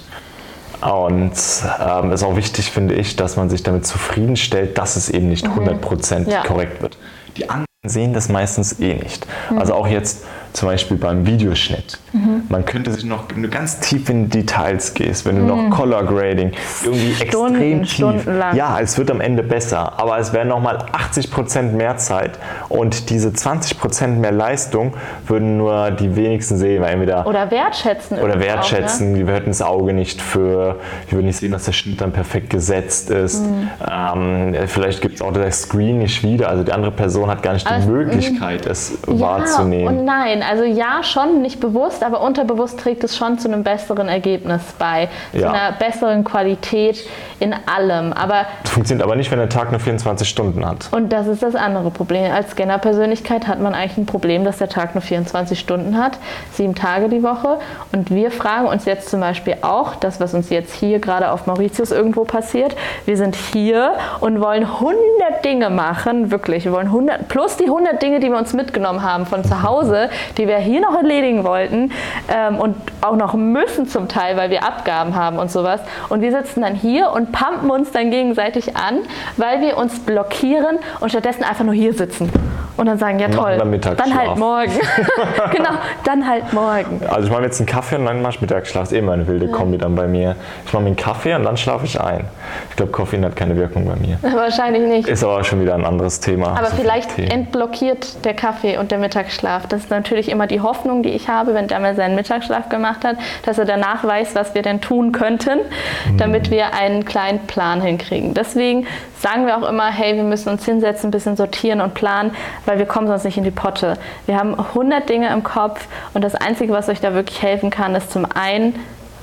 B: Und ähm, ist auch wichtig, finde ich, dass man sich damit zufriedenstellt, dass es eben nicht 100% mhm. ja. korrekt wird. Die anderen sehen das meistens eh nicht. Mhm. Also auch jetzt zum Beispiel beim Videoschnitt. Mhm. Man könnte sich noch, wenn du ganz tief in Details gehst, wenn du mhm. noch Color Grading, irgendwie Stunden, extrem tief. Ja, es wird am Ende besser, aber es wären nochmal 80% mehr Zeit und diese 20% mehr Leistung würden nur die wenigsten sehen, weil entweder
A: oder wertschätzen
B: oder wertschätzen, auch, ne? wir hätten das Auge nicht für, wir würden nicht sehen, dass der Schnitt dann perfekt gesetzt ist. Mhm. Ähm, vielleicht gibt es auch das Screen nicht wieder, also die andere Person hat gar nicht die Möglichkeit, es ja wahrzunehmen.
A: Und nein, also ja, schon nicht bewusst, aber unterbewusst trägt es schon zu einem besseren Ergebnis bei, ja. zu einer besseren Qualität in allem. Aber
B: das funktioniert aber nicht, wenn der Tag nur 24 Stunden hat.
A: Und das ist das andere Problem. Als Scanner-Persönlichkeit hat man eigentlich ein Problem, dass der Tag nur 24 Stunden hat, sieben Tage die Woche. Und wir fragen uns jetzt zum Beispiel auch, das, was uns jetzt hier gerade auf Mauritius irgendwo passiert, wir sind hier und wollen 100 Dinge machen, wirklich, wir wollen 100, plus die 100 Dinge, die wir uns mitgenommen haben von zu Hause, die wir hier noch erledigen wollten ähm, und auch noch müssen zum Teil, weil wir Abgaben haben und sowas. Und wir sitzen dann hier und pumpen uns dann gegenseitig an, weil wir uns blockieren und stattdessen einfach nur hier sitzen. Und dann sagen, ja toll,
B: dann
A: dann halt morgen. [laughs] [laughs] genau, dann halt morgen.
B: Also ich mache jetzt einen Kaffee und dann mache ich Mittagsschlaf. Ist immer eine wilde Kombi dann bei mir. Ich mache mir einen Kaffee und dann schlafe ich ein. Ich glaube, Koffein hat keine Wirkung bei mir. [laughs]
A: Wahrscheinlich nicht.
B: Ist aber schon wieder ein anderes Thema.
A: Aber
B: So
A: vielleicht entblockiert der Kaffee und der Mittagsschlaf. Das ist natürlich immer die Hoffnung, die ich habe, wenn Dammel seinen Mittagsschlaf gemacht hat, dass er danach weiß, was wir denn tun könnten, damit wir einen kleinen Plan hinkriegen. Deswegen sagen wir auch immer, hey, wir müssen uns hinsetzen, ein bisschen sortieren und planen, weil wir kommen sonst nicht in die Potte. Wir haben 100 Dinge im Kopf und das Einzige, was euch da wirklich helfen kann, ist zum einen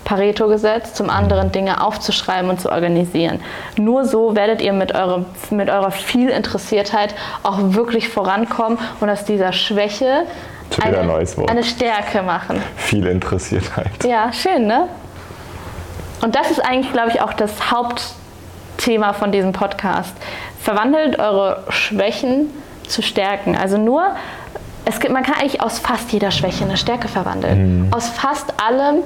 A: Pareto-Gesetz, zum anderen Dinge aufzuschreiben und zu organisieren. Nur so werdet ihr mit, eurem, mit eurer Vielinteressiertheit auch wirklich vorankommen und aus dieser Schwäche
B: wieder ein
A: eine, eine Stärke machen.
B: Viel Interessiertheit.
A: Ja, schön, ne? Und das ist eigentlich, glaube ich, auch das Hauptthema von diesem Podcast. Verwandelt eure Schwächen zu Stärken. Also nur, es gibt, man kann eigentlich aus fast jeder Schwäche eine Stärke verwandeln. Aus fast allem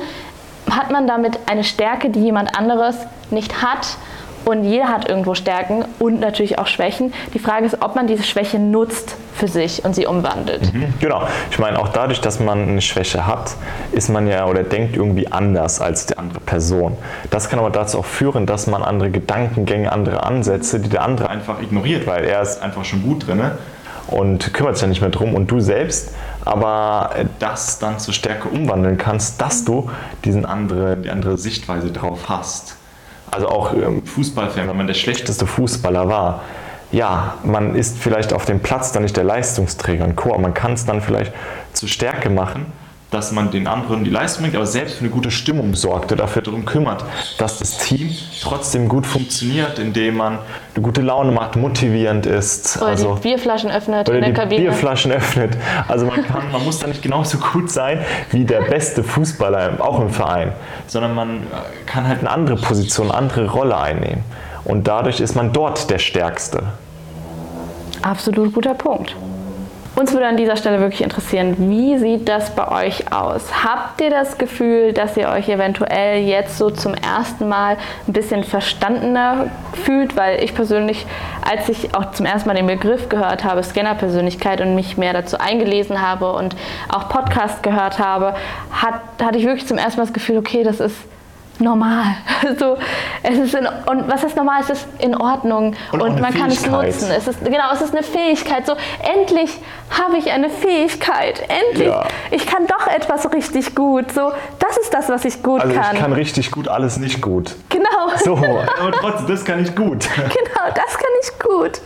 A: hat man damit eine Stärke, die jemand anderes nicht hat. Und jeder hat irgendwo Stärken und natürlich auch Schwächen. Die Frage ist, ob man diese Schwäche nutzt für sich und sie umwandelt.
B: Genau. Ich meine, auch dadurch, dass man eine Schwäche hat, ist man ja oder denkt irgendwie anders als die andere Person. Das kann aber dazu auch führen, dass man andere Gedankengänge, andere Ansätze, die der andere einfach ignoriert, weil er ist einfach schon gut drin und kümmert sich ja nicht mehr drum und du selbst aber das dann zur Stärke umwandeln kannst, dass du diesen andere, die andere Sichtweise drauf hast. Also auch ähm, Fußballfan, wenn man der schlechteste Fußballer war, ja, man ist vielleicht auf dem Platz dann nicht der Leistungsträger und Co., aber man kann es dann vielleicht zur Stärke machen, dass man den anderen die Leistung bringt, aber selbst für eine gute Stimmung sorgt und dafür darum kümmert, dass das Team trotzdem gut funktioniert, indem man eine gute Laune macht, motivierend ist.
A: Oder
B: also,
A: die Bierflaschen öffnet
B: oder die
A: Kabine.
B: Bierflaschen öffnet. Also man, kann, man muss da nicht genauso gut sein wie der beste Fußballer, auch im Verein, sondern man kann halt eine andere Position, eine andere Rolle einnehmen. Und dadurch ist man dort der Stärkste.
A: Absolut guter Punkt. Uns würde an dieser Stelle wirklich interessieren, wie sieht das bei euch aus? Habt ihr das Gefühl, dass ihr euch eventuell jetzt so zum ersten Mal ein bisschen verstandener fühlt? Weil ich persönlich, als ich auch zum ersten Mal den Begriff gehört habe, Scanner-Persönlichkeit und mich mehr dazu eingelesen habe und auch Podcast gehört habe, hat, hatte ich wirklich zum ersten Mal das Gefühl, okay, das ist normal. [laughs] So, es ist in, und was ist normal? Es ist in Ordnung
B: Und
A: und, man kann es nutzen. Es ist genau, es ist eine Fähigkeit. So endlich habe ich eine Fähigkeit. Endlich,
B: Ja.
A: ich kann doch etwas richtig gut. So, das ist das, was ich gut
B: Also
A: kann.
B: ich kann richtig gut alles nicht gut.
A: Genau. [laughs]
B: So, [laughs] aber trotzdem, das kann ich gut.
A: Genau, das kann ich gut.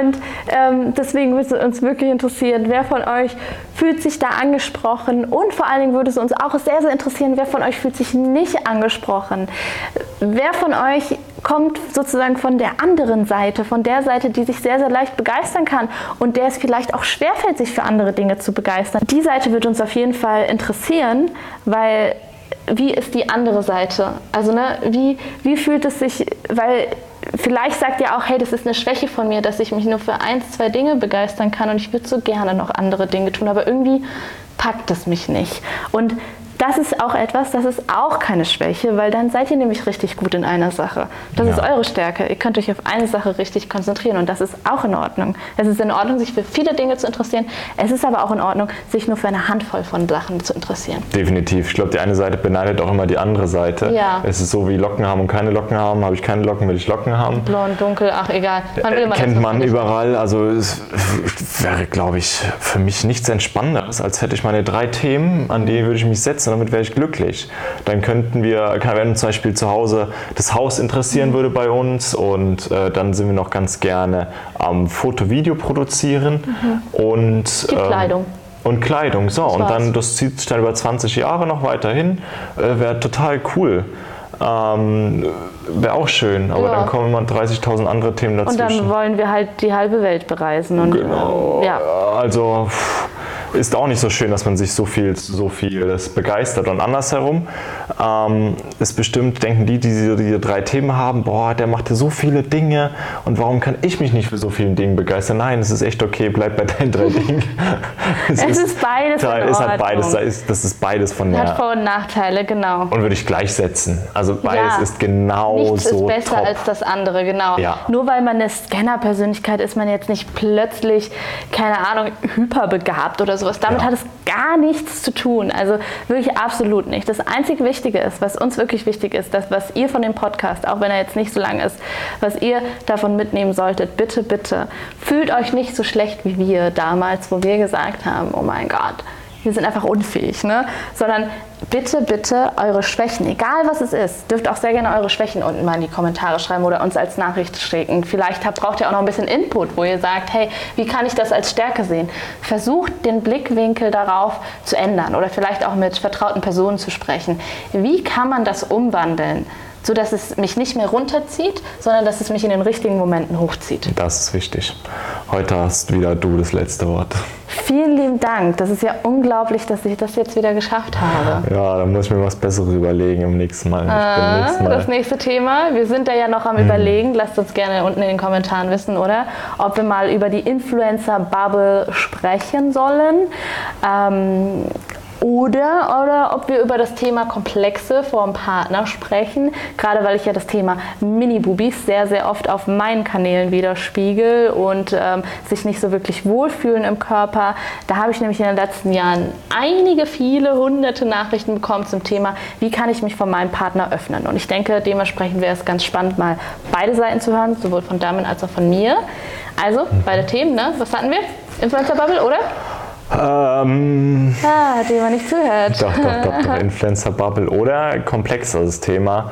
A: Und ähm, deswegen würde es uns wirklich interessieren, wer von euch fühlt sich da angesprochen und vor allen Dingen würde es uns auch sehr, sehr interessieren, wer von euch fühlt sich nicht angesprochen. Wer von euch kommt sozusagen von der anderen Seite, von der Seite, die sich sehr, sehr leicht begeistern kann und der es vielleicht auch schwerfällt, sich für andere Dinge zu begeistern. Die Seite wird uns auf jeden Fall interessieren, weil wie ist die andere Seite? Also ne, wie, wie fühlt es sich, weil vielleicht sagt ihr auch, hey, das ist eine Schwäche von mir, dass ich mich nur für eins, zwei Dinge begeistern kann und ich würde so gerne noch andere Dinge tun, aber irgendwie packt es mich nicht. Und das ist auch etwas, das ist auch keine Schwäche, weil dann seid ihr nämlich richtig gut in einer Sache. Das ist
B: Ja.
A: eure Stärke. Ihr könnt euch auf eine Sache richtig konzentrieren und das ist auch in Ordnung. Es ist in Ordnung, sich für viele Dinge zu interessieren. Es ist aber auch in Ordnung, sich nur für eine Handvoll von Sachen zu interessieren.
B: Definitiv. Ich glaube, die eine Seite beneidet auch immer die andere Seite.
A: Ja.
B: Es ist so wie Locken haben und keine Locken haben. Habe ich keine Locken, will ich Locken haben.
A: Blond, dunkel, ach egal. Man will
B: Äh,
A: das,
B: Kennt man überall. Also es wäre, glaube ich, für mich nichts Entspannenderes, als hätte ich meine drei Themen, an die würde ich mich setzen und damit wäre ich glücklich. Dann könnten wir, wenn zum Beispiel zu Hause das Haus interessieren würde bei uns und äh, dann sind wir noch ganz gerne am Foto, Video produzieren und
A: Mhm. Die
B: ähm,
A: Kleidung.
B: Und Kleidung, so. und dann, das zieht sich dann über 20 Jahre noch weiterhin. Äh, Wäre total cool. Ähm, Wäre auch schön, aber
A: Ja.
B: dann kommen immer 30.000 andere Themen
A: Und
B: dazwischen.
A: dann wollen wir halt die halbe Welt bereisen. Und,
B: Genau.
A: ähm, ja.
B: Also, pff, ist auch nicht so schön, dass man sich so viel, so vieles begeistert. Und andersherum ähm, ist bestimmt, denken die, die diese, diese drei Themen haben, boah, der macht ja so viele Dinge und warum kann ich mich nicht für so viele Dinge begeistern? Nein, es ist echt okay, bleib bei deinen drei [laughs] Dingen.
A: es, es ist, beides.
B: Da, es hat beides, da ist, das ist beides von der.
A: Hat Vor- und Nachteile, genau.
B: Und würde ich gleichsetzen. Also beides ja, ist genau
A: nichts
B: so.
A: ist besser
B: top.
A: als das andere, genau.
B: Ja.
A: Nur weil man eine Scanner-Persönlichkeit ist, man jetzt nicht plötzlich, keine Ahnung, hyperbegabt oder sowas. Damit ja. hat es gar nichts zu tun. Also wirklich absolut nicht. Das einzig Wichtige ist, was uns wirklich wichtig ist, das, was ihr von dem Podcast, auch wenn er jetzt nicht so lang ist, was ihr davon mitnehmen solltet, bitte, bitte, fühlt euch nicht so schlecht wie wir damals, wo wir gesagt haben, oh mein Gott, wir sind einfach unfähig, ne? sondern bitte, bitte eure Schwächen, egal was es ist, dürft auch sehr gerne eure Schwächen unten mal in die Kommentare schreiben oder uns als Nachricht schicken. Vielleicht habt, braucht ihr auch noch ein bisschen Input, wo ihr sagt, hey, wie kann ich das als Stärke sehen? Versucht den Blickwinkel darauf zu ändern oder vielleicht auch mit vertrauten Personen zu sprechen. Wie kann man das umwandeln? So dass es mich nicht mehr runterzieht, sondern dass es mich in den richtigen Momenten hochzieht.
B: Das ist wichtig. Heute hast wieder du das letzte Wort.
A: Vielen lieben Dank. Das ist ja unglaublich, dass ich das jetzt wieder geschafft habe.
B: Ja, da muss ich mir was Besseres überlegen im nächsten Mal.
A: Ah, nächsten Mal. Das nächste Thema. Wir sind da ja noch am hm. Überlegen. Lasst uns gerne unten in den Kommentaren wissen, oder? Ob wir mal über die Influencer-Bubble sprechen sollen. Ähm, oder, oder ob wir über das Thema Komplexe vor dem Partner sprechen, gerade weil ich ja das Thema Mini-Bubis sehr, sehr oft auf meinen Kanälen widerspiegel und ähm, sich nicht so wirklich wohlfühlen im Körper. Da habe ich nämlich in den letzten Jahren einige, viele hunderte Nachrichten bekommen zum Thema, wie kann ich mich von meinem Partner öffnen. Und ich denke, dementsprechend wäre es ganz spannend, mal beide Seiten zu hören, sowohl von Damen als auch von mir. Also, beide Themen, ne? Was hatten wir? Influencer-Bubble, oder?
B: Ähm,
A: ah, dem man nicht zuhört.
B: Doch, doch, doch, doch. [laughs] Influencer-Bubble oder komplexeres Thema.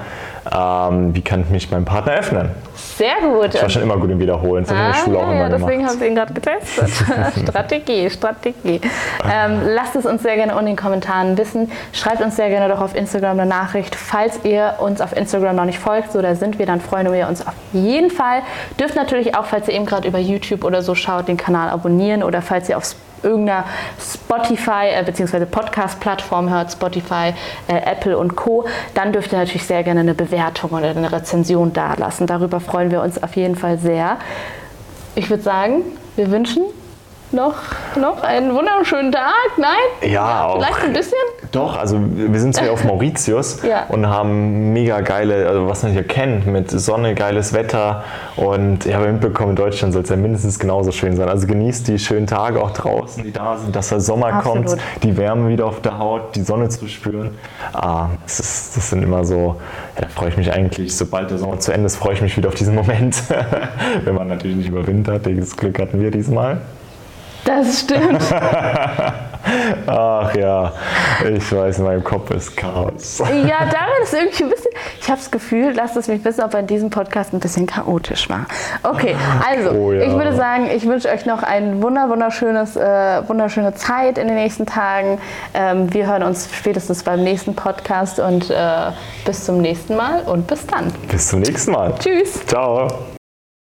B: Ähm, wie kann ich mich meinem Partner öffnen?
A: Sehr gut.
B: Ich war schon immer gut im Wiederholen. Das ah, habe ich in der Schule
A: ja,
B: auch immer
A: ja, deswegen habe ich ihn gerade getestet. [laughs] Strategie, Strategie. Ähm, lasst es uns sehr gerne in den Kommentaren wissen. Schreibt uns sehr gerne doch auf Instagram eine Nachricht. Falls ihr uns auf Instagram noch nicht folgt, so da sind wir, dann freuen wir uns auf jeden Fall. Dürft natürlich auch, falls ihr eben gerade über YouTube oder so schaut, den Kanal abonnieren oder falls ihr auf irgendeiner Spotify äh, bzw. Podcast-Plattform hört, Spotify, äh, Apple und Co., dann dürft ihr natürlich sehr gerne eine Bewertung oder eine Rezension dalassen. Darüber freuen wir uns auf jeden Fall sehr. Ich würde sagen, wir wünschen noch, noch einen wunderschönen Tag? Nein?
B: Ja, ja
A: auch. Vielleicht ein bisschen?
B: Doch, also wir sind zwar auf Mauritius [laughs]
A: ja.
B: und haben mega geile, also was man hier kennt, mit Sonne, geiles Wetter und ich habe mitbekommen, in Deutschland soll es ja mindestens genauso schön sein. Also genießt die schönen Tage auch draußen, die da sind, dass der Sommer Absolut. kommt, die Wärme wieder auf der Haut, die Sonne zu spüren. Ah, das, ist, das sind immer so, ja, da freue ich mich eigentlich, sobald der Sommer zu Ende ist, freue ich mich wieder auf diesen Moment. [laughs] Wenn man natürlich nicht überwintert, das Glück hatten wir diesmal.
A: Das stimmt. [laughs]
B: Ach ja, ich weiß, in meinem Kopf ist Chaos.
A: Ja, darin ist irgendwie ein bisschen. Ich habe das Gefühl, lasst es mich wissen, ob in diesem Podcast ein bisschen chaotisch war. Okay, also, oh ja. ich würde sagen, ich wünsche euch noch eine wunder, wunderschönes, äh, wunderschöne Zeit in den nächsten Tagen. Ähm, wir hören uns spätestens beim nächsten Podcast und äh, bis zum nächsten Mal und bis dann.
B: Bis zum nächsten Mal.
A: Tschüss.
B: Ciao.